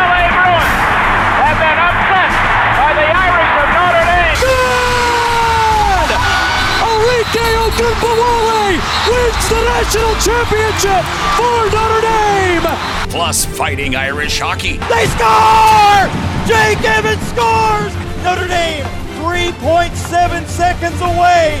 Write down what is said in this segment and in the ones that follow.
UCLA Bruins have been upset by the Irish of Notre Dame. Good! Arike Ogunbowale wins the national championship for Notre Dame! Plus fighting Irish hockey. They score! Jake Evans scores! Notre Dame 3.7 seconds away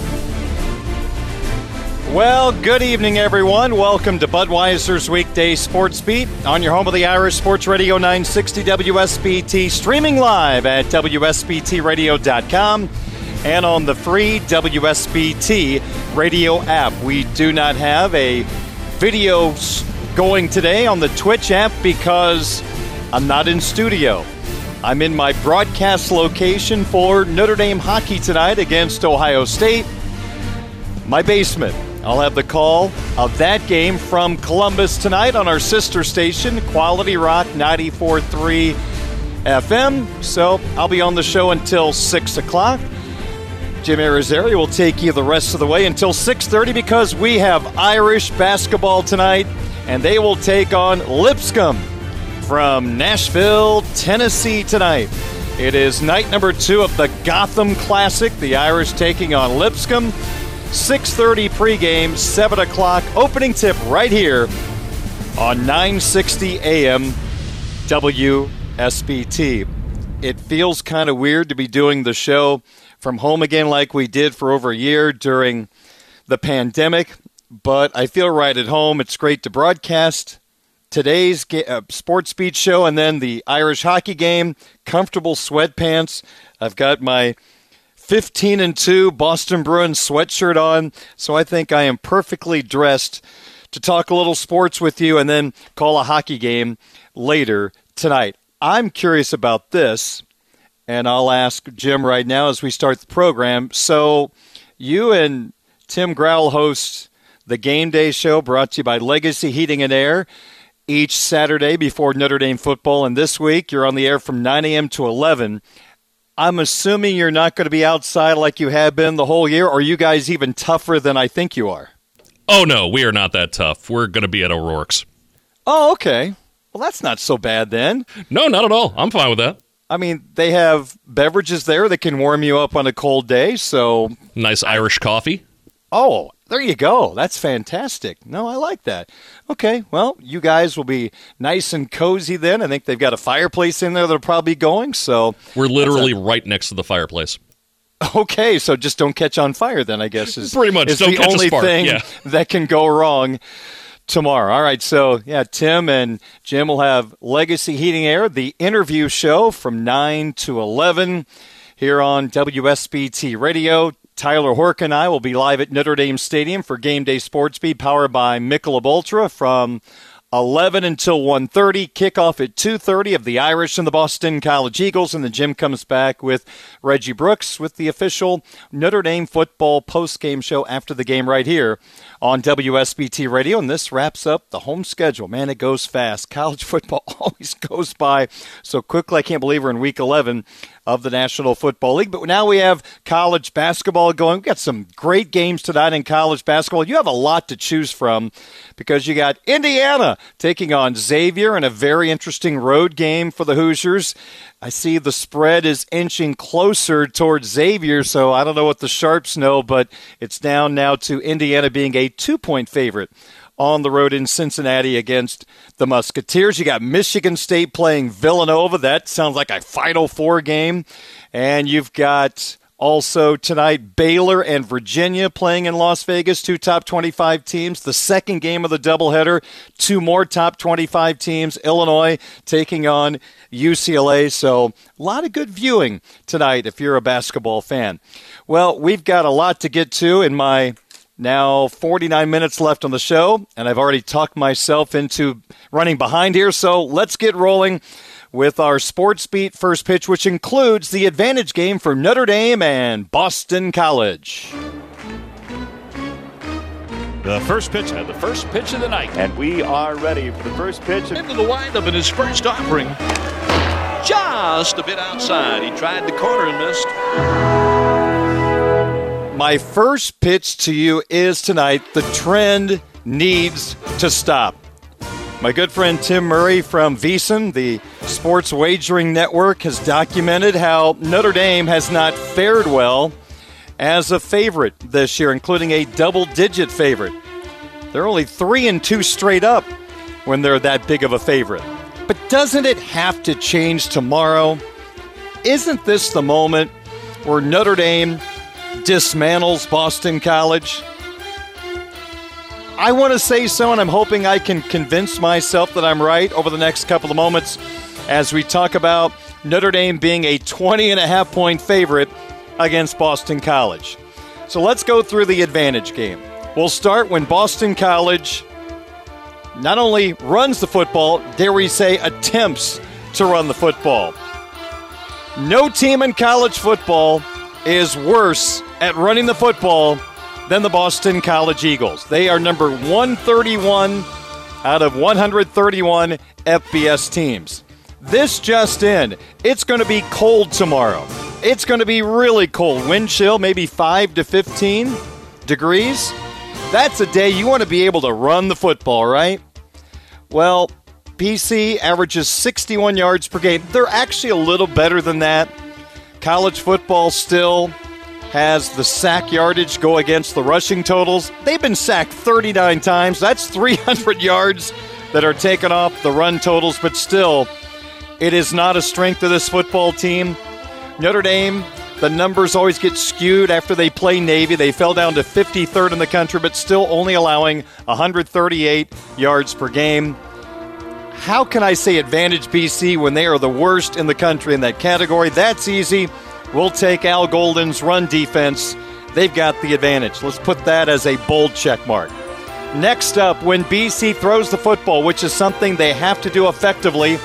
Well, good evening, everyone. Welcome to Budweiser's weekday sports beat on your home of the Irish Sports Radio 960 WSBT, streaming live at WSBTRadio.com and on the free WSBT radio app. We do not have a video going today on the Twitch app because I'm not in studio. I'm in my broadcast location for Notre Dame hockey tonight against Ohio State. My basement. I'll have the call of that game from Columbus tonight on our sister station, Quality Rock 94.3 FM. So I'll be on the show until 6 o'clock. Jim Arizari will take you the rest of the way until 6.30 because we have Irish basketball tonight, and they will take on Lipscomb from Nashville, Tennessee tonight. It is night number two of the Gotham Classic. The Irish taking on Lipscomb. 6.30 pregame, 7 o'clock opening tip right here on 960 AM WSBT. It feels kind of weird to be doing the show from home again like we did for over a year during the pandemic, but I feel right at home. It's great to broadcast today's uh, sports beat show and then the Irish hockey game, comfortable sweatpants. I've got my 15 and 2 Boston Bruins sweatshirt on, so I think I am perfectly dressed to talk a little sports with you and then call a hockey game later tonight. I'm curious about this, and I'll ask Jim right now as we start the program. So, you and Tim Growl host the Game Day Show brought to you by Legacy Heating and Air each Saturday before Notre Dame football, and this week you're on the air from 9 a.m. to 11. I'm assuming you're not going to be outside like you have been the whole year. Or are you guys even tougher than I think you are? Oh, no, we are not that tough. We're going to be at O'Rourke's. Oh, okay. Well, that's not so bad then. No, not at all. I'm fine with that. I mean, they have beverages there that can warm you up on a cold day, so. Nice Irish coffee. Oh, there you go. That's fantastic. No, I like that. Okay, well, you guys will be nice and cozy then. I think they've got a fireplace in there that'll probably be going. So we're literally right next to the fireplace. Okay, so just don't catch on fire then. I guess is pretty much is the only thing yeah. that can go wrong tomorrow. All right, so yeah, Tim and Jim will have Legacy Heating Air, the interview show from nine to eleven here on WSBT Radio. Tyler Hork and I will be live at Notre Dame Stadium for Game Day Sports Beat, powered by Michelob Ultra from 11 until 1.30 kickoff at 2.30 of the irish and the boston college eagles and the Jim comes back with reggie brooks with the official notre dame football post-game show after the game right here on wsbt radio. And this wraps up the home schedule. Man it goes fast. College football always goes by so quickly. I can't believe we're in week 11 of the national football league. But now we have college basketball going. We've got some great games tonight in college basketball. You have a lot to choose from because you got indiana taking on Xavier in a very interesting road game for the Hoosiers. I see the spread is inching closer towards Xavier, so I don't know what the Sharps know, but it's down now to Indiana being a two point favorite on the road in Cincinnati against the Musketeers. You got Michigan State playing Villanova. That sounds like a Final Four game. And you've got also tonight, Baylor and Virginia playing in Las Vegas, two top 25 teams. The second game of the doubleheader, two more top 25 teams. Illinois taking on UCLA. So a lot of good viewing tonight if you're a basketball fan. Well, we've got a lot to get to in my now 49 minutes left on the show, and I've already talked myself into running behind here. So let's get rolling with our Sports Beat first pitch, which includes the advantage game for Notre Dame and Boston College. The first pitch and the first pitch of the night. And we are ready for the first pitch. Into the windup in his first offering. Just a bit outside. He tried the corner and missed. My first pitch to you is tonight the trend needs to stop. My good friend Tim Murray from VSiN, the Sports Wagering Network, has documented how Notre Dame has not fared well as a favorite this year, including a double digit favorite. They're only three and two straight up when they're that big of a favorite. But doesn't it have to change tomorrow? Isn't this the moment where Notre Dame dismantles Boston College? I want to say so, and I'm hoping I can convince myself that I'm right over the next couple of moments as we talk about Notre Dame being a 20 and a half point favorite against Boston College. So let's go through the advantage game. We'll start when Boston College not only runs the football, dare we say, attempts to run the football. No team in college football is worse at running the football than the Boston College Eagles. They are number 131 out of 131 FBS teams. This just in, it's going to be cold tomorrow. It's going to be really cold. Wind chill, maybe 5 to 15 degrees. That's a day you want to be able to run the football, right? Well, BC averages 61 yards per game. They're actually a little better than that. College football still has the sack yardage go against the rushing totals. They've been sacked 39 times. That's 300 yards that are taken off the run totals, but still, it is not a strength of this football team. Notre Dame, the numbers always get skewed after they play Navy. They fell down to 53rd in the country, but still only allowing 138 yards per game. How can I say advantage BC when they are the worst in the country in that category? That's easy. We'll take Al Golden's run defense. They've got the advantage. Let's put that as a bold check mark. Next up, when BC throws the football, which is something they have to do effectively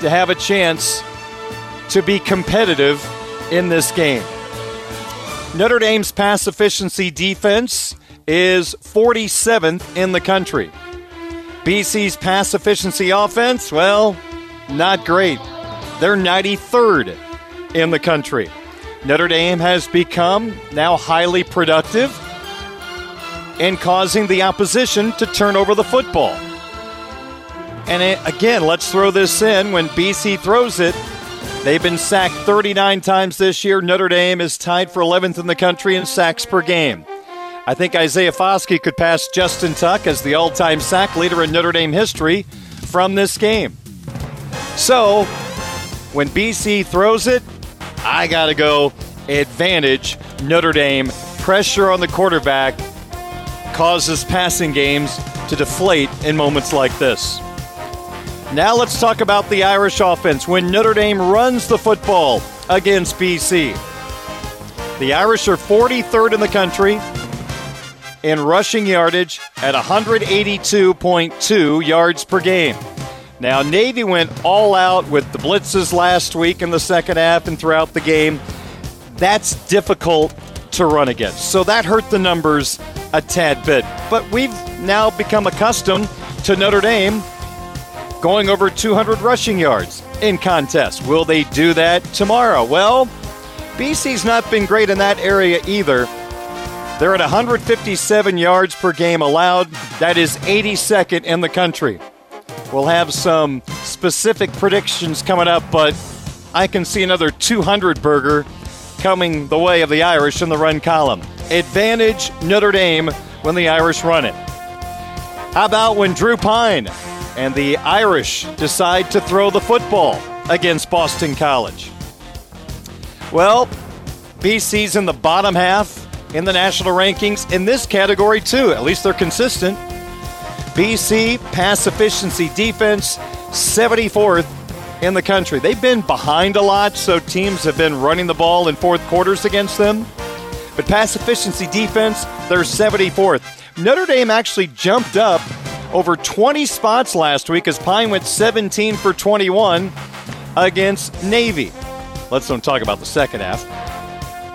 to have a chance to be competitive in this game. Notre Dame's pass efficiency defense is 47th in the country. BC's pass efficiency offense, well, not great. They're 93rd in the country. Notre Dame has become now highly productive in causing the opposition to turn over the football. And it, again, let's throw this in. When BC throws it, they've been sacked 39 times this year. Notre Dame is tied for 11th in the country in sacks per game. I think Isaiah Foskey could pass Justin Tuck as the all time sack leader in Notre Dame history from this game. So, when BC throws it, I got to go advantage Notre Dame. Pressure on the quarterback causes passing games to deflate in moments like this. Now let's talk about the Irish offense when Notre Dame runs the football against BC. The Irish are 43rd in the country in rushing yardage at 182.2 yards per game. Now, Navy went all out with the blitzes last week in the second half and throughout the game. That's difficult to run against. So that hurt the numbers a tad bit. But we've now become accustomed to Notre Dame going over 200 rushing yards in contests. Will they do that tomorrow? Well, BC's not been great in that area either. They're at 157 yards per game allowed. That is 82nd in the country. We'll have some specific predictions coming up, but I can see another 200 burger coming the way of the Irish in the run column. Advantage Notre Dame when the Irish run it. How about when Drew Pyne and the Irish decide to throw the football against Boston College? Well, BC's in the bottom half in the national rankings in this category, too. At least they're consistent. BC pass efficiency defense, 74th in the country. They've been behind a lot, so teams have been running the ball in fourth quarters against them. But pass efficiency defense, they're 74th. Notre Dame actually jumped up over 20 spots last week as Pyne went 17 for 21 against Navy. Let's don't talk about the second half.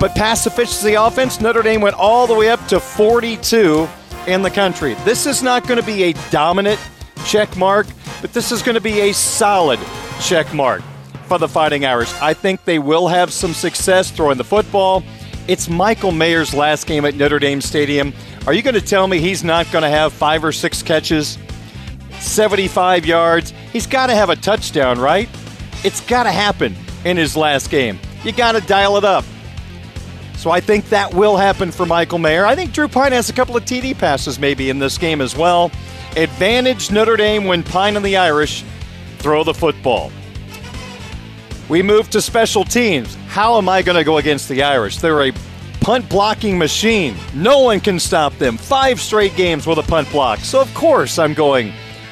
But pass efficiency offense, Notre Dame went all the way up to 42 in the country. This is not going to be a dominant check mark, but this is going to be a solid check mark for the Fighting Irish. I think they will have some success throwing the football. It's Michael Mayer's last game at Notre Dame Stadium. Are you going to tell me he's not going to have five or six catches, 75 yards? He's got to have a touchdown, right? It's got to happen in his last game. You got to dial it up. So I think that will happen for Michael Mayer. I think Drew Pyne has a couple of TD passes maybe in this game as well. Advantage Notre Dame when Pyne and the Irish throw the football. We move to special teams. How am I going to go against the Irish? They're a punt blocking machine. No one can stop them. Five straight games with a punt block. So, of course, I'm going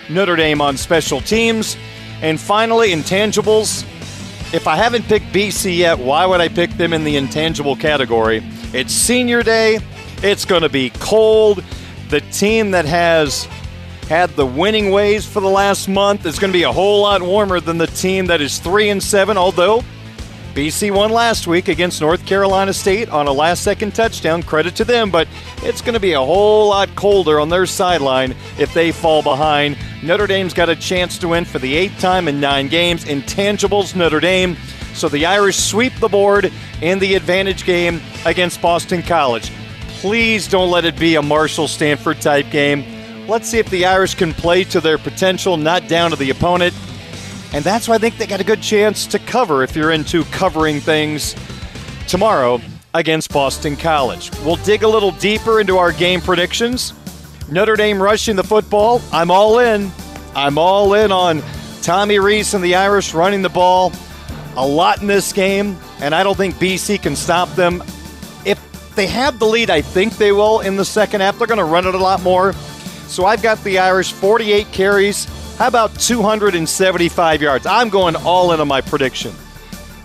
Notre Dame on special teams. And finally, intangibles. If I haven't picked BC yet, why would I pick them in the intangible category? It's senior day. It's going to be cold. The team that has had the winning ways for the last month is going to be a whole lot warmer than the team that is 3 and 7, although BC won last week against North Carolina State on a last second touchdown. Credit to them, but it's going to be a whole lot colder on their sideline if they fall behind. Notre Dame's got a chance to win for the eighth time in nine games. Intangibles, Notre Dame. So the Irish sweep the board in the advantage game against Boston College. Please don't let it be a Marshall Stanford type game. Let's see if the Irish can play to their potential, not down to the opponent. And that's why I think they got a good chance to cover if you're into covering things tomorrow against Boston College. We'll dig a little deeper into our game predictions. Notre Dame rushing the football. I'm all in. I'm all in on Tommy Rees and the Irish running the ball a lot in this game, and I don't think BC can stop them. If they have the lead, I think they will in the second half. They're going to run it a lot more. So I've got the Irish 48 carries, how about 275 yards? I'm going all in on my prediction.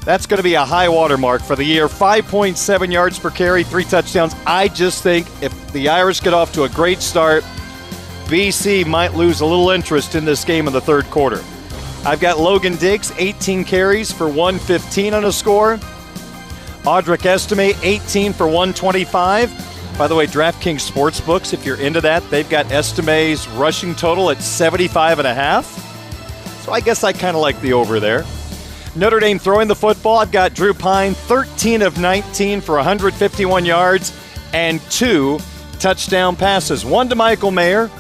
That's going to be a high water mark for the year. 5.7 yards per carry, three touchdowns. I just think if the Irish get off to a great start, BC might lose a little interest in this game in the third quarter. I've got Logan Diggs, 18 carries for 115 on a score. Audric Estime, 18 for 125. By the way, DraftKings Sportsbooks, if you're into that, they've got Estime's rushing total at 75 and a half. So I guess I kind of like the over there. Notre Dame throwing the football. I've got Drew Pyne, 13 of 19 for 151 yards and two touchdown passes. One to Michael Mayer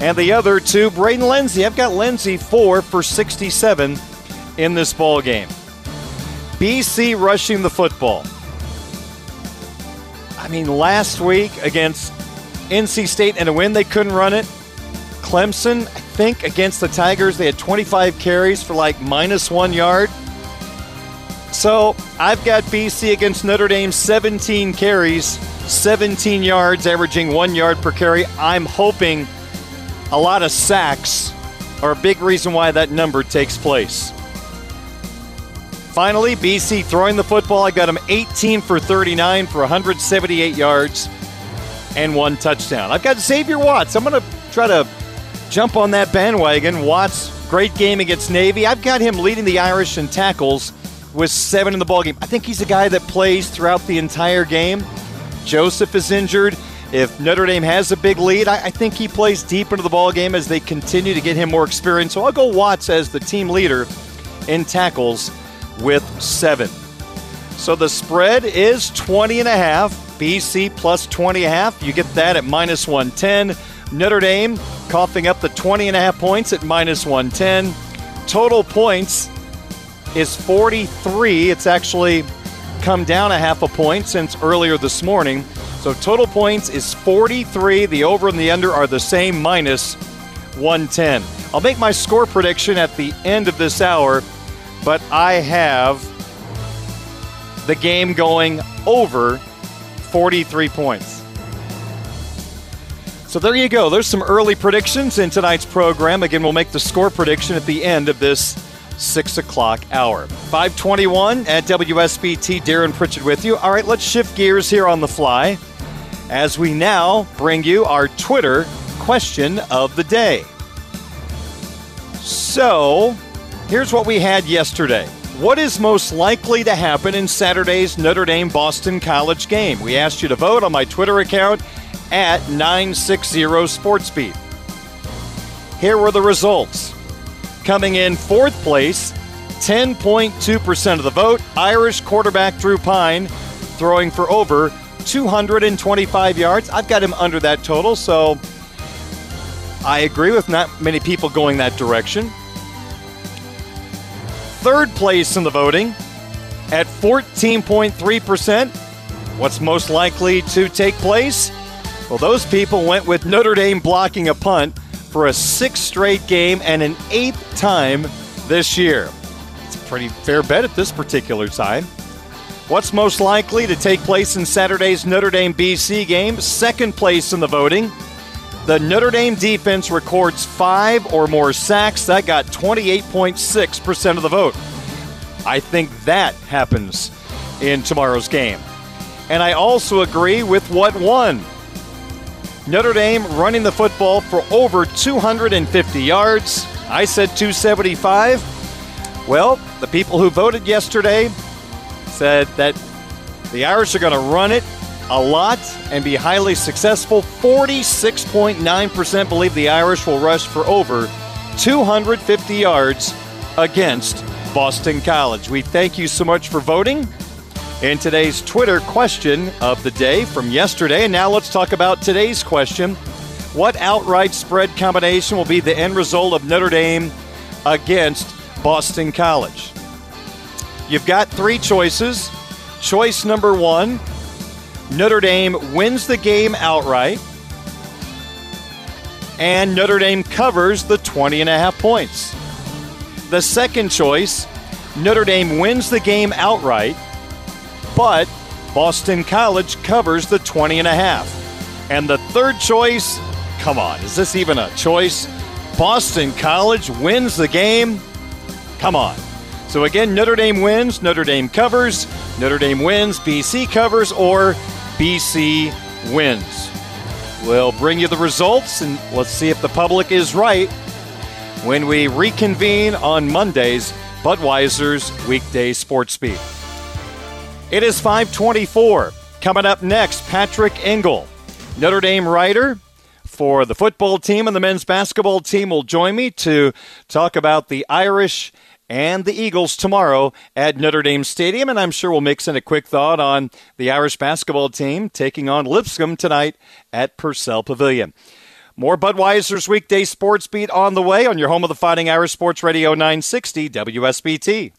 and the other to Braden Lenzy. I've got Lenzy four for 67 in this ball game. BC rushing the football. I mean, last week against NC State and a win, they couldn't run it. Clemson, I think, against the Tigers, they had 25 carries for like minus one yard. So I've got BC against Notre Dame, 17 carries, 17 yards, averaging one yard per carry. I'm hoping a lot of sacks are a big reason why that number takes place. Finally, BC throwing the football. I got him 18 for 39 for 178 yards and one touchdown. I've got Xavier Watts. I'm going to try to jump on that bandwagon. Watts, great game against Navy. I've got him leading the Irish in tackles with seven in the ballgame. I think he's a guy that plays throughout the entire game. Joseph is injured. If Notre Dame has a big lead, I, I think he plays deep into the ballgame as they continue to get him more experience. So I'll go Watts as the team leader in tackles with seven. So the spread is 20 and a half. BC plus 20 and a half. You get that at minus 110. Notre Dame coughing up the 20 and a half points at minus 110. Total points is 43. It's actually come down a half a point since earlier this morning. So total points is 43. The over and the under are the same, minus 110. I'll make my score prediction at the end of this hour, but I have the game going over 43 points. So there you go. There's some early predictions in tonight's program. Again, we'll make the score prediction at the end of this 6 o'clock hour. 521 at WSBT. Darin Pritchett with you. All right, let's shift gears here on the fly as we now bring you our Twitter question of the day. So, here's what we had yesterday. What is most likely to happen in Saturday's Notre Dame Boston College game? We asked you to vote on my Twitter account at 960 SportsBeat. Here were the results. Coming in fourth place, 10.2% of the vote, Irish quarterback Drew Pyne throwing for over 225 yards. I've got him under that total, so I agree with not many people going that direction. Third place in the voting at 14.3%. What's most likely to take place? Well, those people went with Notre Dame blocking a punt for a sixth straight game and an eighth time this year. It's a pretty fair bet at this particular time. What's most likely to take place in Saturday's Notre Dame BC game? Second place in the voting. The Notre Dame defense records five or more sacks. That got 28.6% of the vote. I think that happens in tomorrow's game. And I also agree with what won. Notre Dame running the football for over 250 yards. I said 275. Well, the people who voted yesterday said that the Irish are going to run it a lot and be highly successful. 46.9% believe the Irish will rush for over 250 yards against Boston College. We thank you so much for voting in today's Twitter question of the day from yesterday. And now let's talk about today's question. What outright spread combination will be the end result of Notre Dame against Boston College? You've got three choices. Choice number one Notre Dame wins the game outright, and Notre Dame covers the 20 and a half points. The second choice Notre Dame wins the game outright, but Boston College covers the 20 and a half. And the third choice, come on, is this even a choice? Boston College wins the game. Come on. So again, Notre Dame wins, Notre Dame covers, Notre Dame wins, BC covers, or BC wins. We'll bring you the results and let's see if the public is right when we reconvene on Monday's Budweiser's Weekday Sports Beat. It is 524. Coming up next, Patrick Engel, Notre Dame writer for the football team and the men's basketball team will join me to talk about the Irish and the Eagles tomorrow at Notre Dame Stadium. And I'm sure we'll mix in a quick thought on the Irish basketball team taking on Lipscomb tonight at Purcell Pavilion. More Budweiser's weekday sports beat on the way on your home of the Fighting Irish Sports Radio 960 WSBT.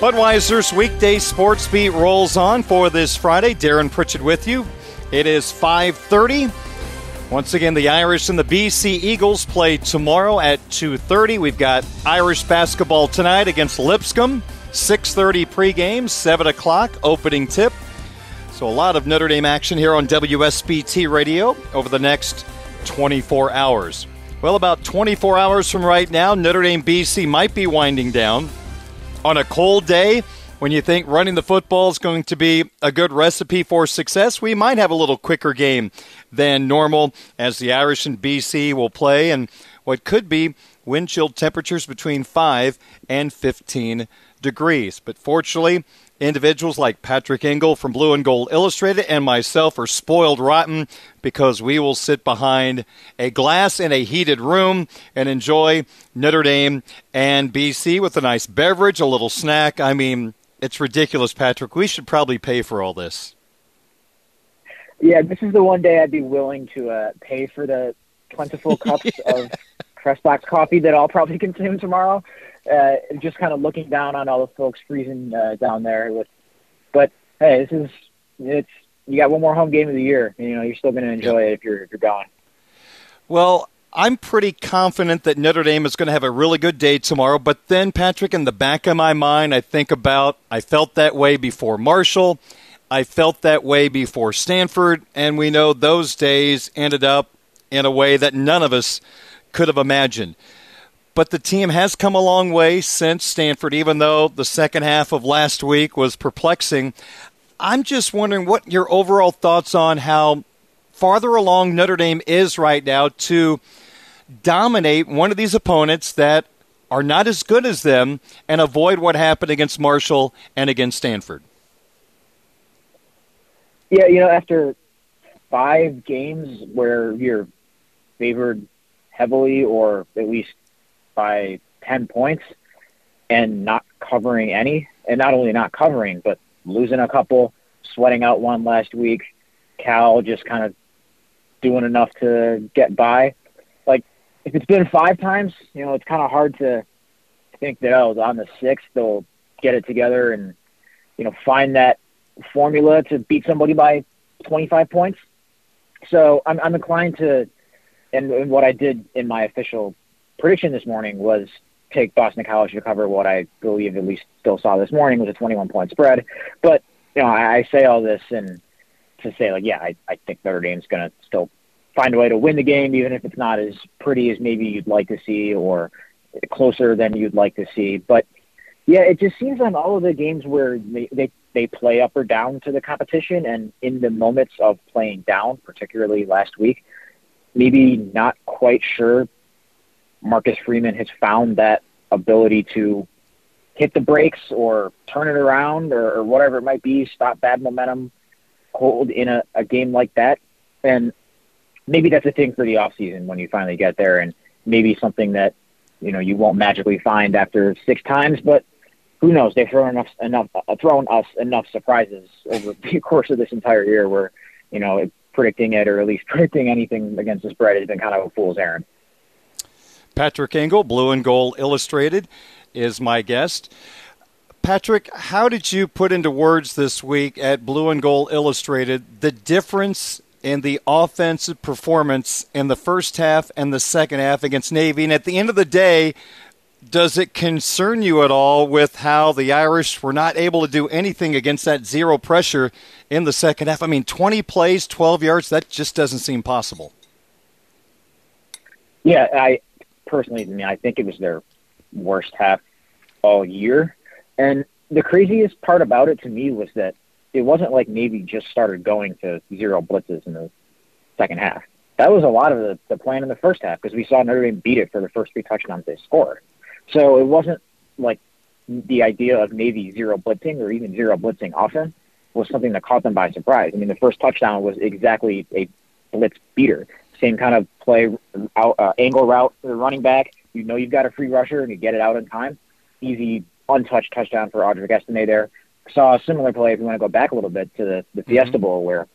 Budweiser's weekday sports beat rolls on for this Friday. Darin Pritchett with you. It is 530. Once again, the Irish and the BC Eagles play tomorrow at 2:30. We've got Irish basketball tonight against Lipscomb. 6:30 pregame, 7 o'clock opening tip. So a lot of Notre Dame action here on WSBT Radio over the next 24 hours. Well, about 24 hours from right now, Notre Dame BC might be winding down on a cold day when you think running the football is going to be a good recipe for success, we might have a little quicker game than normal as the Irish and BC will play and what could be wind chill temperatures between 5 and 15 degrees. But fortunately, individuals like Patrick Engel from Blue and Gold Illustrated and myself are spoiled rotten because we will sit behind a glass in a heated room and enjoy Notre Dame and BC with a nice beverage, a little snack. I mean, it's ridiculous, Patrick. We should probably pay for all this. Yeah, this is the one day I'd be willing to uh, pay for the plentiful cups yeah. of press box coffee that I'll probably consume tomorrow. Uh, just kind of looking down on all the folks freezing uh, down there. With, but hey, this is it's you got one more home game of the year. And, you know, you're still going to enjoy it if you're if you're going. Well, I'm pretty confident that Notre Dame is going to have a really good day tomorrow. But then, Patrick, in the back of my mind, I think about I felt that way before Marshall. I felt that way before Stanford. And we know those days ended up in a way that none of us could have imagined. But the team has come a long way since Stanford, even though the second half of last week was perplexing. I'm just wondering what your overall thoughts on how farther along Notre Dame is right now to dominate one of these opponents that are not as good as them and avoid what happened against Marshall and against Stanford. Yeah, you know, after five games where you're favored heavily or at least by 10 points and not covering any, and not only not covering, but losing a couple, sweating out one last week, Cal just kind of doing enough to get by. Like, if it's been five times, you know, it's kind of hard to think that, oh, on the sixth, they'll get it together and, you know, find that formula to beat somebody by 25 points. So I'm, I'm inclined to, and, and what I did in my official prediction this morning was take Boston College to cover what I believe at least still saw this morning was a 21 point spread. But you know, I, I say all this and to say like, yeah, I, I think Notre Dame's going to still find a way to win the game, even if it's not as pretty as maybe you'd like to see or closer than you'd like to see. But yeah, it just seems on all of the games where they, they they play up or down to the competition, and in the moments of playing down, particularly last week, maybe not quite sure Marcus Freeman has found that ability to hit the brakes or turn it around or, or whatever it might be, stop bad momentum cold in a, a game like that. And maybe that's a thing for the off season when you finally get there and maybe something that, you know, you won't magically find after six times, but who knows? They've thrown enough, enough, uh, thrown us enough surprises over the course of this entire year where, you know, predicting it or at least predicting anything against the spread has been kind of a fool's errand. Patrick Engel, Blue and Gold Illustrated, is my guest. Patrick, how did you put into words this week at Blue and Gold Illustrated the difference in the offensive performance in the first half and the second half against Navy? And at the end of the day, does it concern you at all with how the Irish were not able to do anything against that zero pressure in the second half? I mean, 20 plays, 12 yards, that just doesn't seem possible. Yeah, I personally, I mean, I think it was their worst half all year. And the craziest part about it to me was that it wasn't like Navy just started going to zero blitzes in the second half. That was a lot of the, the plan in the first half because we saw Notre Dame beat it for the first three touchdowns they scored. So it wasn't like the idea of Navy zero blitzing or even zero blitzing often was something that caught them by surprise. I mean, the first touchdown was exactly a blitz beater. Same kind of play, out, uh, angle route for the running back. You know you've got a free rusher and you get it out in time. Easy, untouched touchdown for Audric Estime there. Saw a similar play if you want to go back a little bit to the, the Fiesta mm-hmm. Bowl where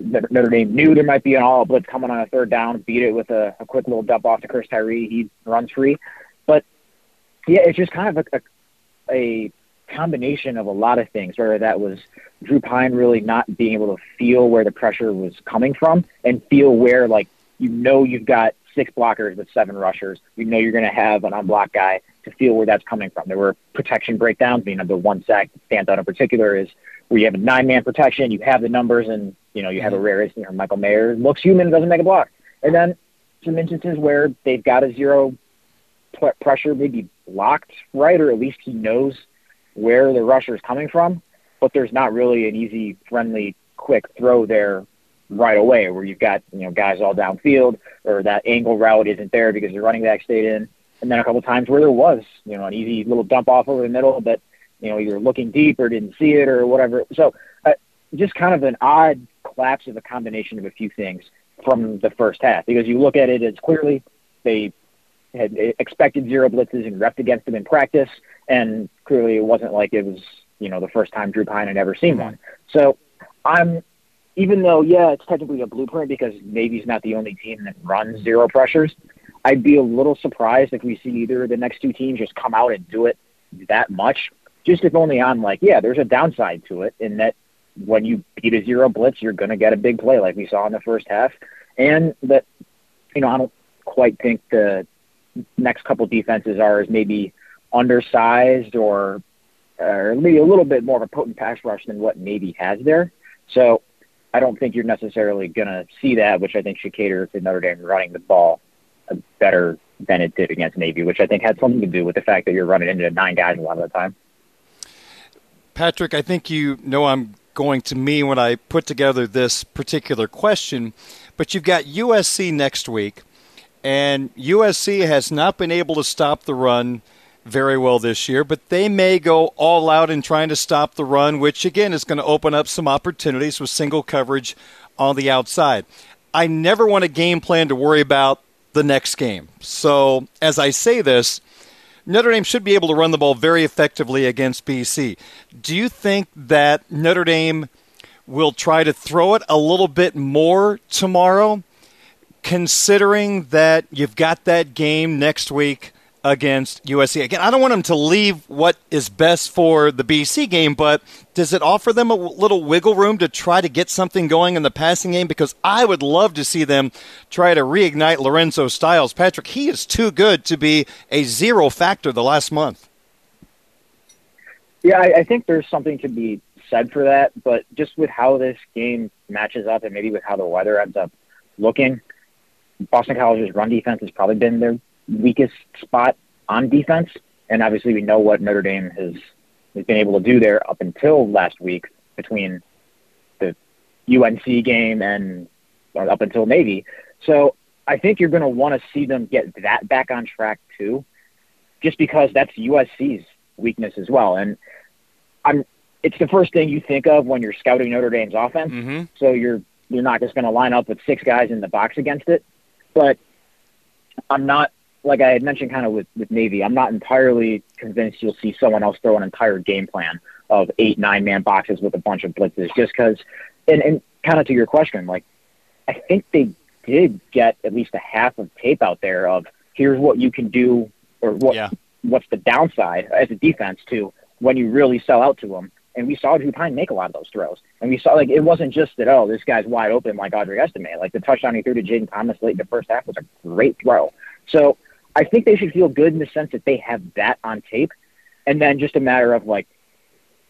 Notre Dame knew there might be an all blitz coming on a third down, beat it with a, a quick little dump off to Chris Tyree. He runs free. But yeah, it's just kind of a, a, a combination of a lot of things, whether that was Drew Pyne really not being able to feel where the pressure was coming from and feel where, like, you know, you've got six blockers with seven rushers. You know, you're going to have an unblocked guy to feel where that's coming from. There were protection breakdowns. You know, the one sack that stands out in particular is where you have a nine man protection, you have the numbers, and, you know, you have a mm-hmm. rare you know, Michael Mayer looks human, doesn't make a block. And then some instances where they've got a zero pressure, maybe blocked right, or at least he knows where the rusher is coming from, but there's not really an easy, friendly, quick throw there right away where you've got you know guys all downfield or that angle route isn't there because the running back stayed in. And then a couple times where there was you know an easy little dump off over the middle, but you know you're looking deep or didn't see it or whatever. So uh, just kind of an odd collapse of a combination of a few things from the first half because you look at it as clearly they had expected zero blitzes and repped against them in practice and clearly it wasn't like it was you know the first time Drew Pyne had ever seen mm-hmm. one. So I'm even though yeah it's technically a blueprint because Navy's not the only team that runs zero pressures. I'd be a little surprised if we see either of the next two teams just come out and do it that much. Just if only on like, yeah, there's a downside to it in that when you beat a zero blitz, you're going to get a big play like we saw in the first half, and that you know I don't quite think the next couple defenses are as maybe undersized or or maybe a little bit more of a potent pass rush than what Navy has there. So I don't think you're necessarily going to see that, which I think should cater to Notre Dame running the ball better than it did against Navy, which I think had something to do with the fact that you're running into nine guys a lot of the time. Patrick, I think you know I'm going to mean when I put together this particular question, but you've got USC next week, and USC has not been able to stop the run very well this year, but they may go all out in trying to stop the run, which again is going to open up some opportunities with single coverage on the outside. I never want a game plan to worry about the next game. So, as I say this, Notre Dame should be able to run the ball very effectively against BC. Do you think that Notre Dame will try to throw it a little bit more tomorrow, considering that you've got that game next week against USC. Again, I don't want them to leave what is best for the BC game, but does it offer them a little wiggle room to try to get something going in the passing game? Because I would love to see them try to reignite Lorenzo Styles. Patrick, he is too good to be a zero factor the last month. Yeah, I, I think there's something to be said for that, but just with how this game matches up and maybe with how the weather ends up looking, Boston College's run defense has probably been their weakest spot on defense. And obviously, we know what Notre Dame has, has been able to do there up until last week between the UNC game and up until Navy. So I think you're going to want to see them get that back on track too, just because that's USC's weakness as well. And I'm it's the first thing you think of when you're scouting Notre Dame's offense. Mm-hmm. So you're you're not just going to line up with six guys in the box against it. But I'm not like I had mentioned kind of with, with Navy, I'm not entirely convinced you'll see someone else throw an entire game plan of eight, nine man boxes with a bunch of blitzes just because, and, and kind of to your question, like, I think they did get at least a half of tape out there of here's what you can do or what, yeah. what's the downside as a defense to when you really sell out to them. And we saw Drew Pyne make a lot of those throws. And we saw, like, it wasn't just that, oh, this guy's wide open like Audric Estime. Like, the touchdown he threw to Jayden Thomas late in the first half was a great throw. So I think they should feel good in the sense that they have that on tape, and then just a matter of like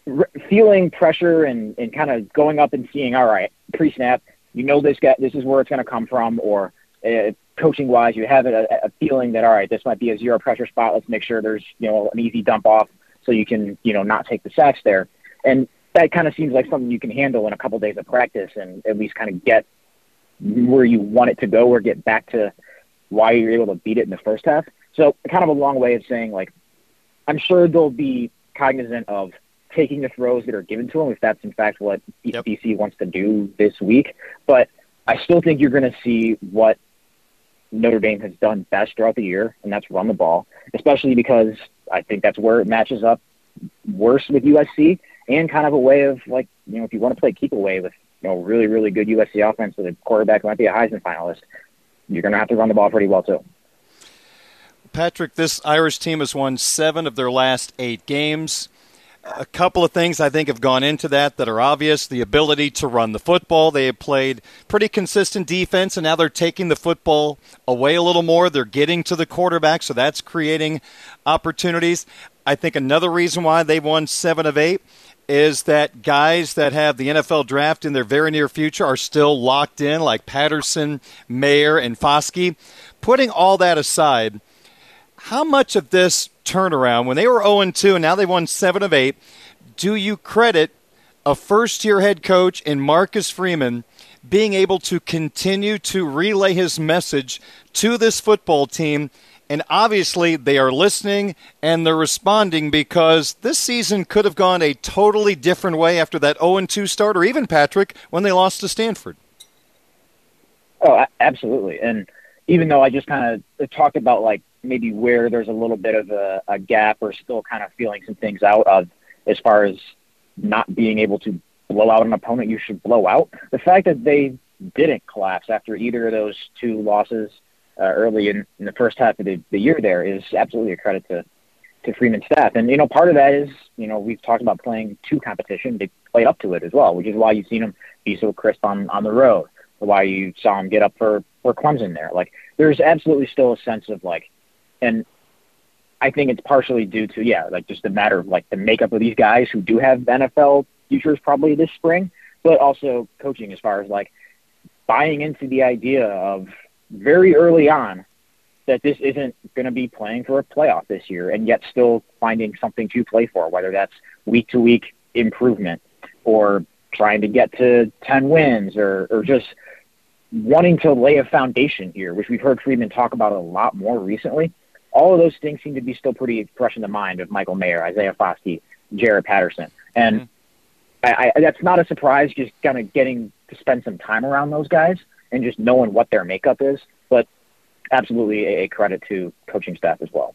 r- feeling pressure and, and kind of going up and seeing, all right, pre-snap, you know this guy, this is where it's going to come from, or uh, coaching wise, you have a, a feeling that all right, this might be a zero pressure spot. Let's make sure there's you know an easy dump off so you can you know not take the sacks there, and that kind of seems like something you can handle in a couple days of practice and at least kind of get where you want it to go or get back to why you're able to beat it in the first half. So kind of a long way of saying like, I'm sure they'll be cognizant of taking the throws that are given to them if that's in fact what yep. BC wants to do this week. But I still think you're going to see what Notre Dame has done best throughout the year, and that's run the ball, especially because I think that's where it matches up worse with USC and kind of a way of like, you know, if you want to play keep away with, you know, really, really good USC offense with a quarterback who might be a Heisman finalist, you're going to have to run the ball pretty well too. Patrick, this Irish team has won seven of their last eight games. A couple of things I think have gone into that that are obvious. The ability to run the football. They have played pretty consistent defense, and now they're taking the football away a little more. They're getting to the quarterback, so that's creating opportunities. I think another reason why they've won seven of eight is that guys that have the NFL draft in their very near future are still locked in, like Patterson, Mayer, and Foskey. Putting all that aside, how much of this turnaround, when they were 0 2 and now they won 7 of 8, do you credit a first year head coach in Marcus Freeman being able to continue to relay his message to this football team and obviously, they are listening and they're responding because this season could have gone a totally different way after that 0 2 start, or even Patrick when they lost to Stanford. Oh, absolutely. And even though I just kind of talked about like maybe where there's a little bit of a, a gap or still kind of feeling some things out of as far as not being able to blow out an opponent you should blow out, the fact that they didn't collapse after either of those two losses uh, early in, in the first half of the, the year there is absolutely a credit to to Freeman's staff. And you know, part of that is you know we've talked about playing to competition. They played up to it as well, which is why you've seen them be so crisp on on the road. Why you saw them get up for for Clemson there. Like there's absolutely still a sense of like, and I think it's partially due to yeah, like just a matter of like the makeup of these guys who do have NFL futures probably this spring, but also coaching as far as like buying into the idea of very early on that this isn't going to be playing for a playoff this year, and yet still finding something to play for, whether that's week to week improvement or trying to get to 10 wins or, or just wanting to lay a foundation here, which we've heard Freeman talk about a lot more recently. All of those things seem to be still pretty fresh in the mind of Michael Mayer, Isaiah Foskey, Jarrett Patterson. And mm-hmm. I, I, that's not a surprise, just kind of getting to spend some time around those guys and just knowing what their makeup is. But absolutely a credit to coaching staff as well.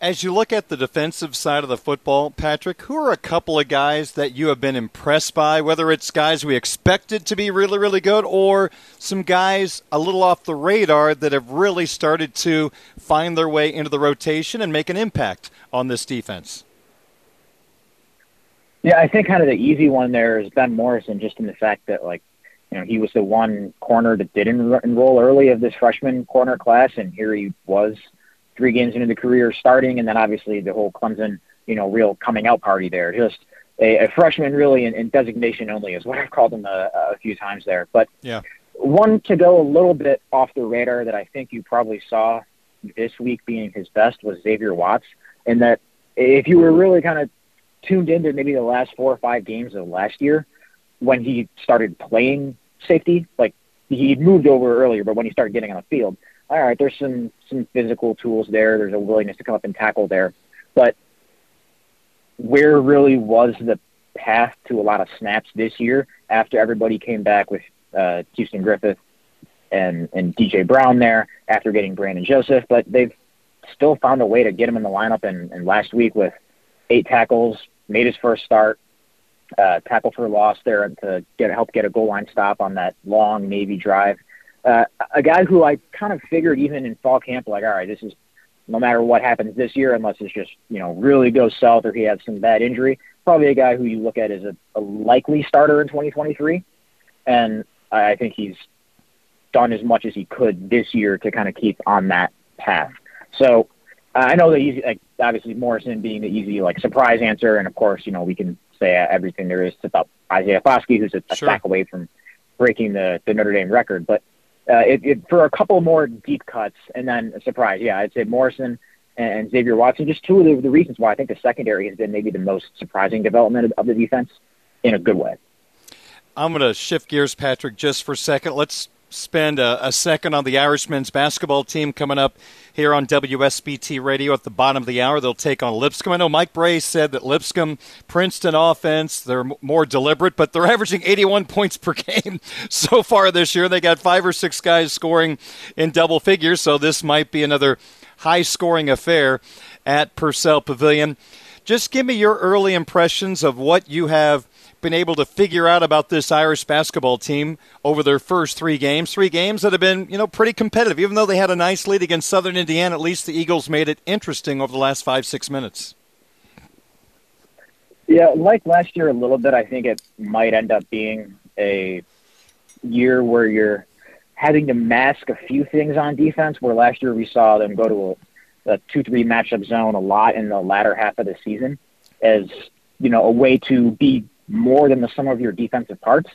As you look at the defensive side of the football, Patrick, who are a couple of guys that you have been impressed by, whether it's guys we expected to be really, really good or some guys a little off the radar that have really started to find their way into the rotation and make an impact on this defense? Yeah, I think kind of the easy one there is Ben Morrison, just in the fact that, like, you know, he was the one corner that didn't enroll early of this freshman corner class, and here he was three games into the career starting, and then obviously the whole Clemson, you know, real coming out party there. Just a, a freshman, really, in, in designation only is what I've called him a, a few times there. But yeah. one to go a little bit off the radar that I think you probably saw this week being his best was Xavier Watts, and that if you were really kind of tuned into maybe the last four or five games of last year when he started playing safety, like he moved over earlier, but when he started getting on the field, all right, there's some some physical tools there. There's a willingness to come up and tackle there, but where really was the path to a lot of snaps this year after everybody came back with uh, Houston Griffith and and DJ Brown there after getting Brandon Joseph, but they've still found a way to get him in the lineup. And, and last week with eight tackles, made his first start, uh, tackle for a loss there to get help get a goal line stop on that long Navy drive. Uh, a guy who I kind of figured even in fall camp, like, all right, this is no matter what happens this year, unless it's just you know really goes south or he has some bad injury, probably a guy who you look at as a, a likely starter in 2023, and I think he's done as much as he could this year to kind of keep on that path. So I know that easy, like obviously Morrison being the easy like surprise answer, and of course you know we can say everything there is to about Isaiah Foskey, who's a, a sure. stack away from breaking the the Notre Dame record, but uh, it, it, for a couple more deep cuts, and then a surprise. Yeah, I'd say Morrison and Xavier Watson. Just two of the, the reasons why I think the secondary has been maybe the most surprising development of, of the defense in a good way. I'm going to shift gears, Patrick, just for a second. Let's spend a, a, second on the Irish men's basketball team coming up here on WSBT Radio at the bottom of the hour. They'll take on Lipscomb. I know Mike Brey said that Lipscomb, Princeton offense, they're more deliberate, but they're averaging 81 points per game so far this year. They got five or six guys scoring in double figures, so this might be another high scoring affair at Purcell Pavilion. Just give me your early impressions of what you have been able to figure out about this Irish basketball team over their first three games. Three games that have been, you know, pretty competitive. Even though they had a nice lead against Southern Indiana, at least the Eagles made it interesting over the last five, six minutes. Yeah, like last year a little bit, I think it might end up being a year where you're having to mask a few things on defense, where last year we saw them go to a, 2 3 matchup zone a lot in the latter half of the season as, you know, a way to be more than the sum of your defensive parts.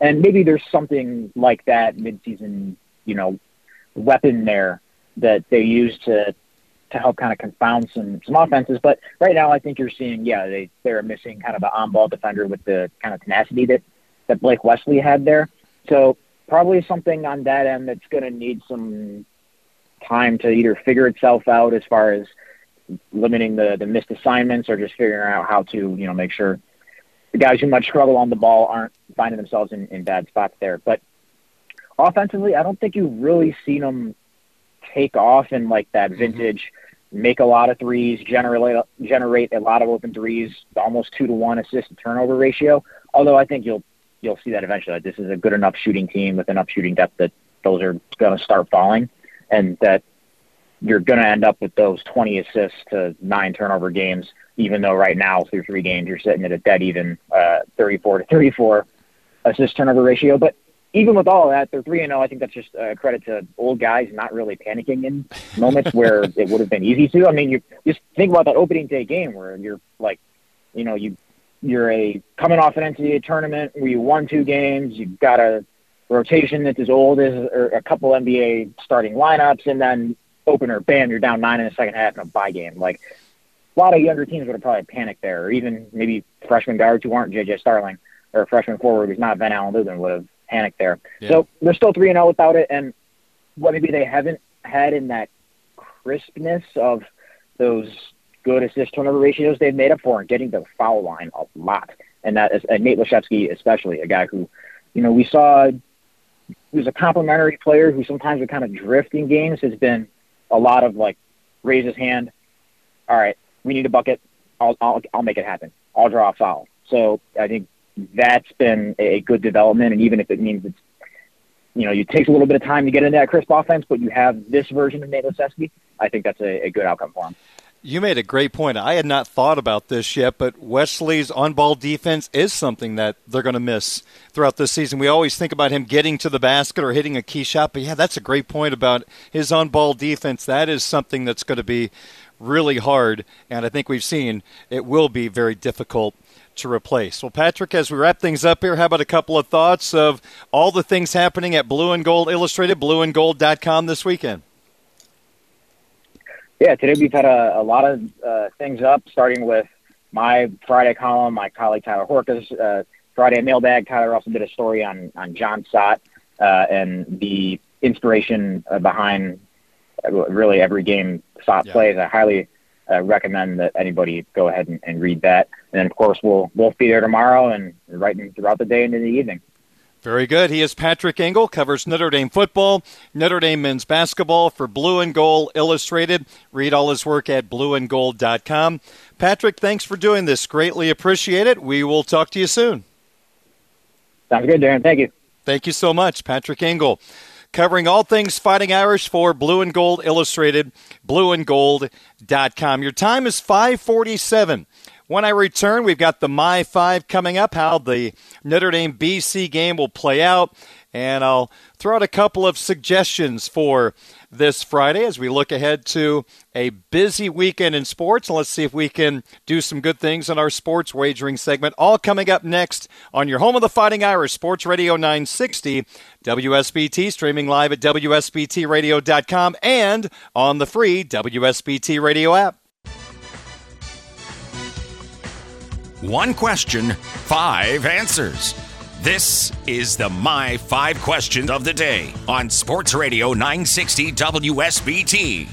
And maybe there's something like that midseason, you know, weapon there that they use to to help kind of confound some some offenses. But right now, I think you're seeing, yeah, they they're missing kind of an on-ball defender with the kind of tenacity that that Blake Wesley had there. So probably something on that end that's going to need some time to either figure itself out as far as limiting the the missed assignments or just figuring out how to you know make sure the guys who might struggle on the ball aren't finding themselves in, in bad spots there. But offensively, I don't think you've really seen them take off in like that mm-hmm. vintage, mm-hmm. make a lot of threes, generate generate a lot of open threes, almost two to one assist to turnover ratio. Although I think you'll you'll see that eventually. This is a good enough shooting team with enough shooting depth that those are going to start falling. and that you're going to end up with those 20 assists to nine turnover games, even though right now through three games you're sitting at a dead even uh, 34 to 34 assist turnover ratio. But even with all of that, they're three and zero. I think that's just a credit to old guys not really panicking in moments where it would have been easy to. I mean, you just think about that opening day game where you're like, you know, you you're a coming off an NCAA tournament where you won two games, you've got a rotation that's as old as a couple NBA starting lineups, and then opener, bam, you're down nine in the second half in a buy game. Like a lot of younger teams would have probably panicked there, or even maybe freshman guards who aren't JJ Starling or a freshman forward who's not Ven-Allen Lubin would have panicked there. Yeah. So they're still three and zero oh without it, and what maybe they haven't had in that crispness of those good assist turnover ratios they've made up for and getting the foul line a lot. And that is and Nate Laszewski especially, a guy who, you know, we saw who's a complimentary player who sometimes would kind of drift in games has been a lot of like raise his hand. All right, we need a bucket. I'll I'll I'll make it happen. I'll draw a foul. So I think that's been a good development, and even if it means it's you know, it takes a little bit of time to get into that crisp offense, but you have this version of Nate Laszewski, I think that's a, a good outcome for him. You made a great point. I had not thought about this yet, but Wesley's on ball defense is something that they're going to miss throughout this season. We always think about him getting to the basket or hitting a key shot, but yeah, that's a great point about his on ball defense. That is something that's going to be really hard, and I think we've seen it will be very difficult to replace. Well, Patrick, as we wrap things up here, how about a couple of thoughts of all the things happening at Blue and Gold Illustrated, blueandgold.com this weekend? Yeah, today we've had a, a lot of uh, things up, starting with my Friday column, my colleague Tyler Horka's uh, Friday mailbag. Tyler also did a story on on Jon Sot uh, and the inspiration uh, behind uh, really every game Sott yeah. plays. I highly uh, recommend that anybody go ahead and, and, read that. And then, of course, we'll we'll be there tomorrow and writing throughout the day and in the evening. Very good. He is Patrick Engel, covers Notre Dame football, Notre Dame men's basketball for Blue and Gold Illustrated. Read all his work at blueandgold.com. Patrick, thanks for doing this. Greatly appreciate it. We will talk to you soon. Sounds good, Darin. Thank you. Thank you so much, Patrick Engel. Covering all things Fighting Irish for Blue and Gold Illustrated, blueandgold.com. Your time is 547. When I return, we've got the My Five coming up, how the Notre Dame BC game will play out, and I'll throw out a couple of suggestions for this Friday as we look ahead to a busy weekend in sports. Let's see if we can do some good things in our sports wagering segment. All coming up next on your home of the Fighting Irish, Sports Radio 960, WSBT, streaming live at WSBTRadio.com and on the free WSBT Radio app. One question, five answers. This is the My Five Questions of the Day on Sports Radio 960 WSBT.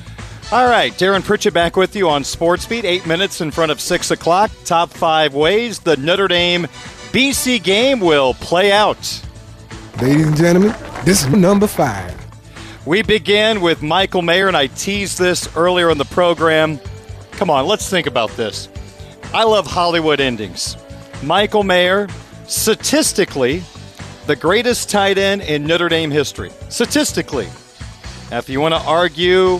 All right, Darin Pritchett back with you on Sports Beat, eight minutes in front of six o'clock. Top five ways the Notre Dame BC game will play out. Ladies and gentlemen, this is number five. We begin with Michael Mayer, and I teased this earlier in the program. Come on, let's think about this. I love Hollywood endings. Michael Mayer, statistically, the greatest tight end in Notre Dame history. Statistically. Now, if you want to argue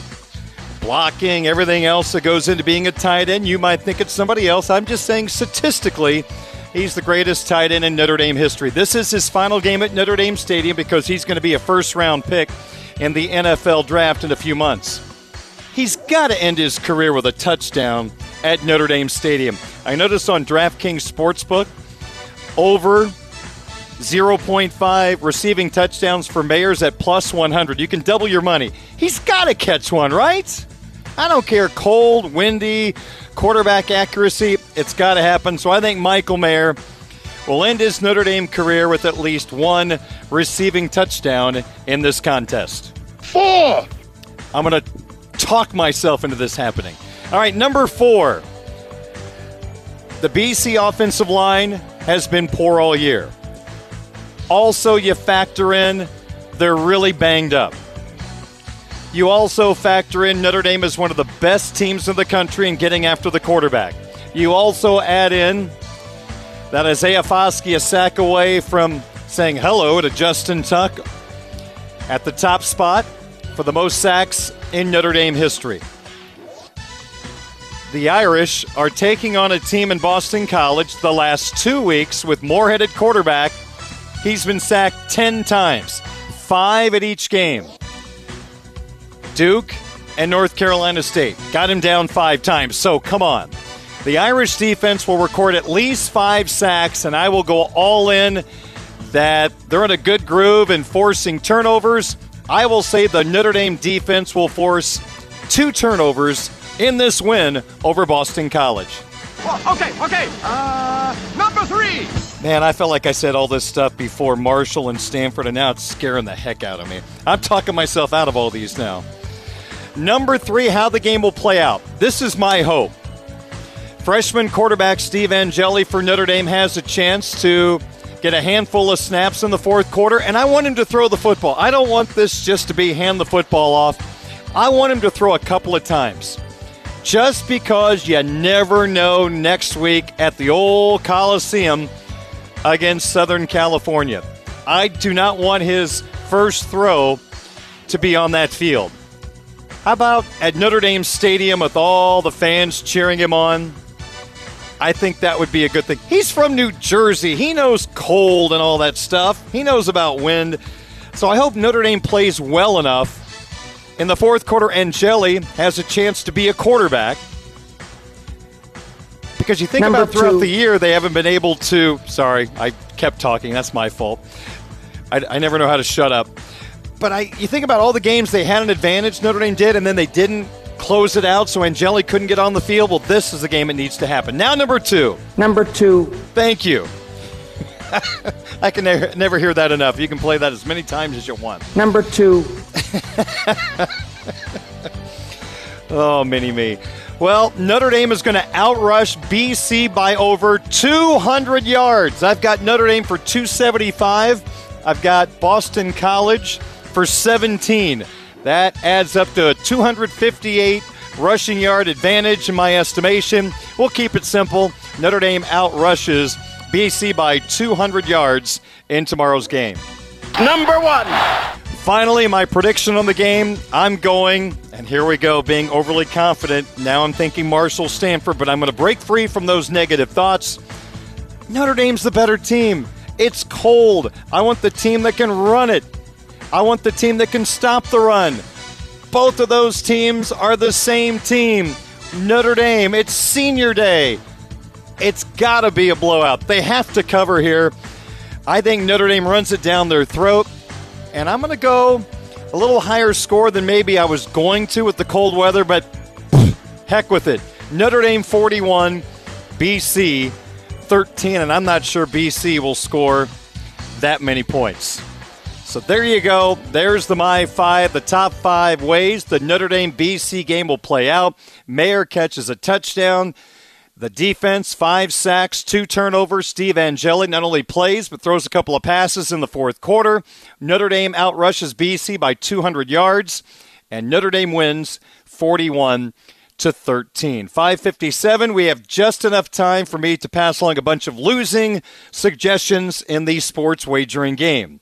blocking, everything else that goes into being a tight end, you might think it's somebody else. I'm just saying statistically, he's the greatest tight end in Notre Dame history. This is his final game at Notre Dame Stadium because he's going to be a first round pick in the NFL draft in a few months. He's got to end his career with a touchdown at Notre Dame Stadium. I noticed on DraftKings Sportsbook, over 0.5 receiving touchdowns for Mayers at plus 100. You can double your money. He's got to catch one, right? I don't care, cold, windy, quarterback accuracy, it's got to happen. So I think Michael Mayer will end his Notre Dame career with at least one receiving touchdown in this contest. Four! I'm going to talk myself into this happening. All right, number four. The BC offensive line has been poor all year. Also, you factor in they're really banged up. You also factor in Notre Dame is one of the best teams in the country in getting after the quarterback. You also add in that Isaiah Foskey a sack away from saying hello to Justin Tuck at the top spot. for the most sacks in Notre Dame history. The Irish are taking on a team in Boston College the last two weeks with Morehead at quarterback. He's been sacked 10 times, five at each game. Duke and North Carolina State got him down five times, so come on. The Irish defense will record at least five sacks, and I will go all in that they're in a good groove and forcing turnovers. I will say the Notre Dame defense will force two turnovers in this win over Boston College. Well, okay, okay. Uh, number three. Man, I felt like I said all this stuff before Marshall and Stanford, and now it's scaring the heck out of me. I'm talking myself out of all these now. Number three, how the game will play out. This is my hope. Freshman quarterback Steve Angeli for Notre Dame has a chance to get a handful of snaps in the fourth quarter, and I want him to throw the football. I don't want this just to be hand the football off. I want him to throw a couple of times. Just because you never know next week at the old Coliseum against Southern California. I do not want his first throw to be on that field. How about at Notre Dame Stadium with all the fans cheering him on? I think that would be a good thing. He's from New Jersey. He knows cold and all that stuff. He knows about wind. So I hope Notre Dame plays well enough in the fourth quarter. Angeli has a chance to be a quarterback. Because you think Number about throughout two. the year, they haven't been able to. Sorry, I kept talking. That's my fault. I, I never know how to shut up. But I, you think about all the games they had an advantage, Notre Dame did, and then they didn't close it out, so Angeli couldn't get on the field. Well, this is the game it needs to happen. Now, number two. Number two. Thank you. I can never, never hear that enough. You can play that as many times as you want. Number two. Oh, mini me. Well, Notre Dame is going to outrush BC by over 200 yards. I've got Notre Dame for 275. I've got Boston College for 17. That adds up to a 258 rushing yard advantage in my estimation. We'll keep it simple. Notre Dame outrushes BC by 200 yards in tomorrow's game. Number one. Finally, my prediction on the game I'm going, and here we go, being overly confident. Now I'm thinking Marshall Stanford, but I'm going to break free from those negative thoughts. Notre Dame's the better team. It's cold. I want the team that can run it. I want the team that can stop the run. Both of those teams are the same team. Notre Dame, it's senior day. It's got to be a blowout. They have to cover here. I think Notre Dame runs it down their throat, and I'm going to go a little higher score than maybe I was going to with the cold weather, but heck with it. Notre Dame 41, BC 13, and I'm not sure BC will score that many points. So there you go. There's the my five, the top five ways the Notre Dame BC game will play out. Mayer catches a touchdown. The defense, five sacks, two turnovers. Steve Angeli not only plays, but throws a couple of passes in the fourth quarter. Notre Dame outrushes BC by 200 yards, and Notre Dame wins 41 to 13. 557. We have just enough time for me to pass along a bunch of losing suggestions in the sports wagering game.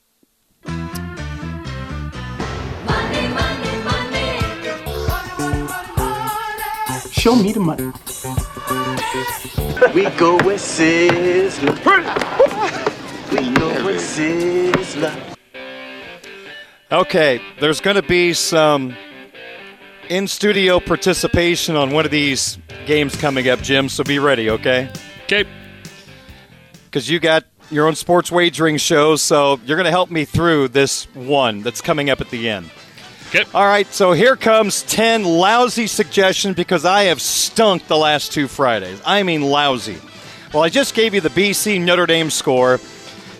Show me the money. We go with Sizzler. We go with Sizzler. Okay, there's going to be some in studio participation on one of these games coming up, Jim, so be ready, okay? Okay. Because you got your own sports wagering show, so you're going to help me through this one that's coming up at the end. Okay. All right, so here comes 10 lousy suggestions because I have stunk the last two Fridays. I mean, lousy. Well, I just gave you the BC Notre Dame score.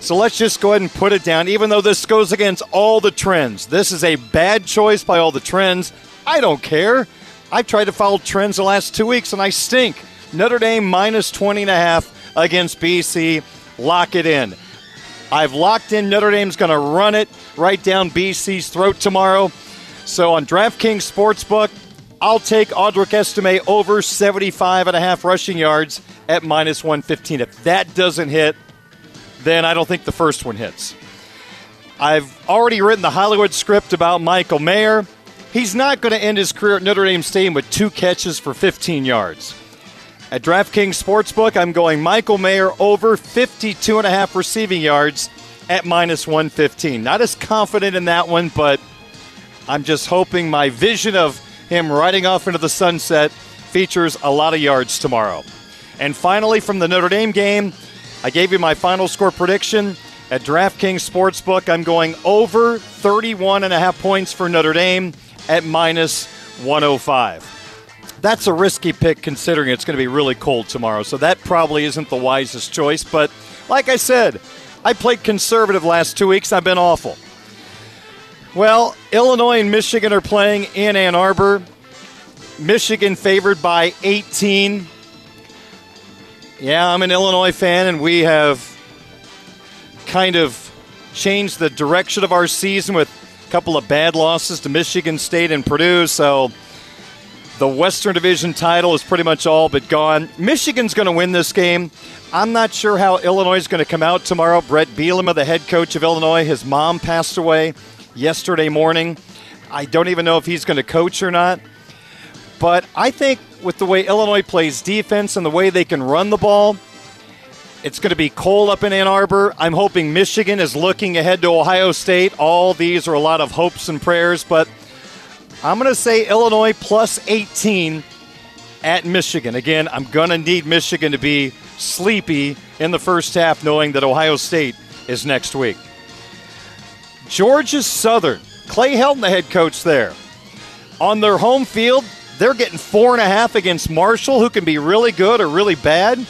So let's just go ahead and put it down, even though this goes against all the trends. This is a bad choice by all the trends. I don't care. I've tried to follow trends the last two weeks and I stink. Notre Dame minus 20 and a half against BC. Lock it in. I've locked in Notre Dame's going to run it right down BC's throat tomorrow. So on DraftKings Sportsbook, I'll take Audric Estime over 75 and a half rushing yards at minus 115. If that doesn't hit, then I don't think the first one hits. I've already written the Hollywood script about Michael Mayer. He's not going to end his career at Notre Dame Stadium with two catches for 15 yards. At DraftKings Sportsbook, I'm going Michael Mayer over 52 and a half receiving yards at minus 115. Not as confident in that one, but I'm just hoping my vision of him riding off into the sunset features a lot of yards tomorrow. And finally, from the Notre Dame game, I gave you my final score prediction. At DraftKings Sportsbook, I'm going over 31 and a half points for Notre Dame at minus 105. That's a risky pick considering it's going to be really cold tomorrow, so that probably isn't the wisest choice. But like I said, I played conservative last two weeks. I've been awful. Well, Illinois and Michigan are playing in Ann Arbor. Michigan favored by 18. Yeah, I'm an Illinois fan, and we have kind of changed the direction of our season with a couple of bad losses to Michigan State and Purdue. So the Western Division title is pretty much all but gone. Michigan's going to win this game. I'm not sure how Illinois is going to come out tomorrow. Bret Bielema, the head coach of Illinois, his mom passed away yesterday morning. I don't even know if he's going to coach or not. But I think with the way Illinois plays defense and the way they can run the ball, it's going to be cold up in Ann Arbor. I'm hoping Michigan is looking ahead to Ohio State. All these are a lot of hopes and prayers, but I'm going to say Illinois plus 18 at Michigan. Again, I'm going to need Michigan to be sleepy in the first half, knowing that Ohio State is next week. Georgia Southern, Clay Helton, the head coach there. On their home field, they're getting four and a half against Marshall, who can be really good or really bad.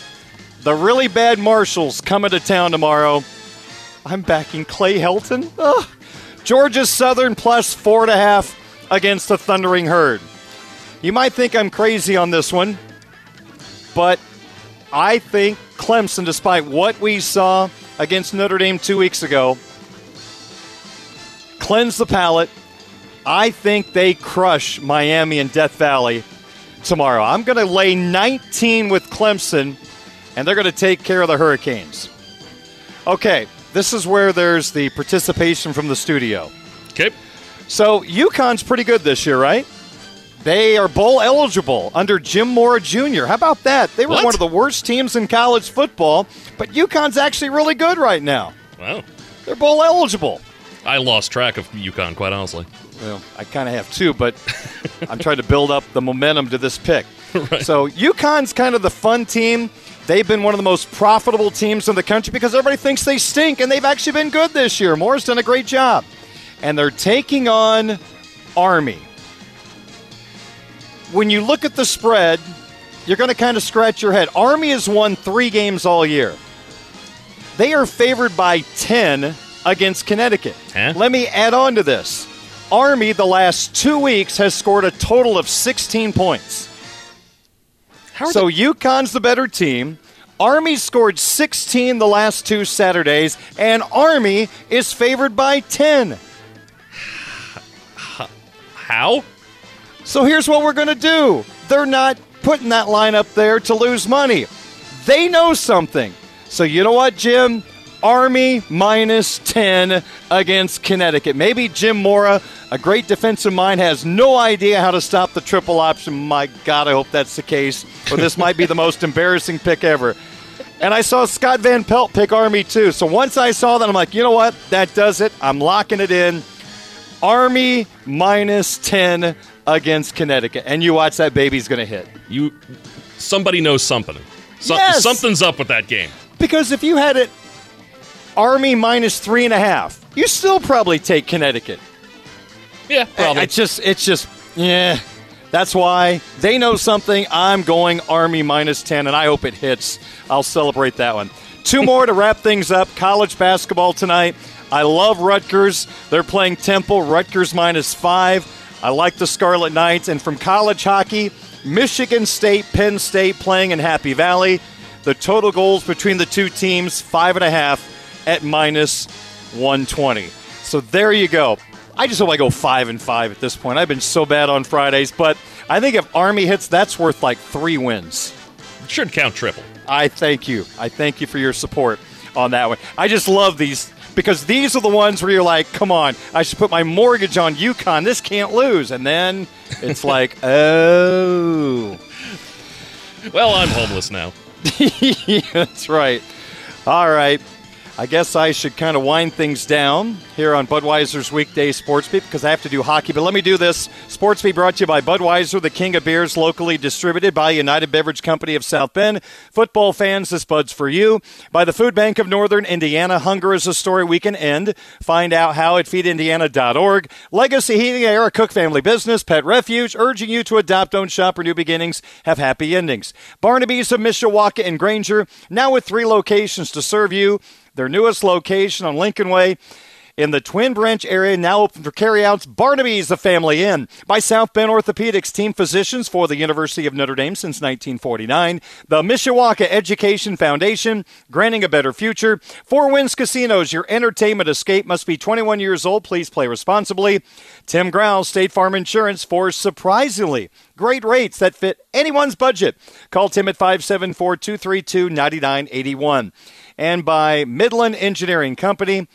The really bad Marshalls coming to town tomorrow. I'm backing Clay Helton. Ugh. Georgia Southern plus four and a half against the Thundering Herd. You might think I'm crazy on this one, but I think Clemson, despite what we saw against Notre Dame two weeks ago, cleanse the palate. I think they crush Miami and Death Valley tomorrow. I'm going to lay 19 with Clemson, and they're going to take care of the Hurricanes. Okay, this is where there's the participation from the studio. Okay. So UConn's pretty good this year, right? They are bowl eligible under Jim Mora Jr. How about that? They were What? one of the worst teams in college football, but UConn's actually really good right now. Wow. They're bowl eligible. I lost track of UConn, quite honestly. Well, I kind of have too, but I'm trying to build up the momentum to this pick. So UConn's kind of the fun team. They've been one of the most profitable teams in the country because everybody thinks they stink, and they've actually been good this year. Mora's done a great job. And they're taking on Army. When you look at the spread, you're going to kind of scratch your head. Army has won three games all year. They are favored by 10 against Connecticut. Let me add on to this. Army, the last two weeks, has scored a total of 16 points. so UConn's the better team. Army scored 16 the last two Saturdays, and Army is favored by 10. How? So here's what we're going to do. They're not putting that line up there to lose money. They know something. So you know what, Jim? Army minus 10 against Connecticut. Maybe Jim Mora, a great defensive mind, has no idea how to stop the triple option. My God, I hope that's the case. Or this might be the most embarrassing pick ever. And I saw Scott Van Pelt pick Army too. So once I saw that, I'm like, you know what? That does it. I'm locking it in. Army minus 10 against Connecticut. And you watch that baby's going to hit. You, somebody knows something. So, Yes. Something's up with that game. Because if you had it Army minus three and a half, you still probably take Connecticut. Yeah, probably. It's just, it's just, yeah. That's why they know something. I'm going Army minus 10, and I hope it hits. I'll celebrate that one. Two more to wrap things up. College basketball tonight. I love Rutgers. They're playing Temple. Rutgers minus five. I like the Scarlet Knights. And from college hockey, Michigan State, Penn State playing in Happy Valley. The total goals between the two teams, five and a half at minus 120. So there you go. I just hope I go five and five at this point. I've been so bad on Fridays, but I think if Army hits, that's worth like three wins. Should count triple. I thank you. I thank you for your support on that one. I just love these because these are the ones where you're like, come on, I should put my mortgage on UConn. This can't lose. And then it's like, oh. Well, I'm homeless now. That's right. All right. I guess I should kind of wind things down here on Budweiser's weekday sports beat because I have to do hockey. But let me do this. Sports beat brought to you by Budweiser, the king of beers, locally distributed by United Beverage Company of South Bend. Football fans, this Bud's for you. By the Food Bank of Northern Indiana, hunger is a story we can end. Find out how at feedindiana.org. Legacy Heating a Cook family business, pet refuge, urging you to adopt, don't shop, or new beginnings have happy endings. Barnaby's of Mishawaka and Granger, now with three locations to serve you. Their newest location on Lincoln Way in the Twin Branch area, now open for carryouts. Barnaby's the Family Inn. By South Bend Orthopedics, team physicians for the University of Notre Dame since 1949. The Mishawaka Education Foundation, granting a better future. Four Winds Casinos, your entertainment escape must be 21 years old. Please play responsibly. Tim Growl, State Farm Insurance for surprisingly great rates that fit anyone's budget. Call Tim at 574 232 9981 and by Midland Engineering Company,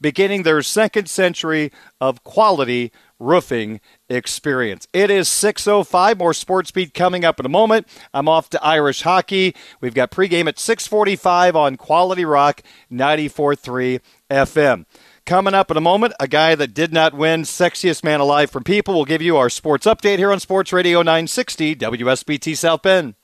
beginning their second century of quality roofing experience. It is 6:05. More sports beat coming up in a moment. I'm off to Irish hockey. We've got pregame at 6:45 on Quality Rock 94.3 FM. Coming up in a moment, a guy that did not win Sexiest Man Alive from People will give you our sports update here on Sports Radio 960 WSBT South Bend.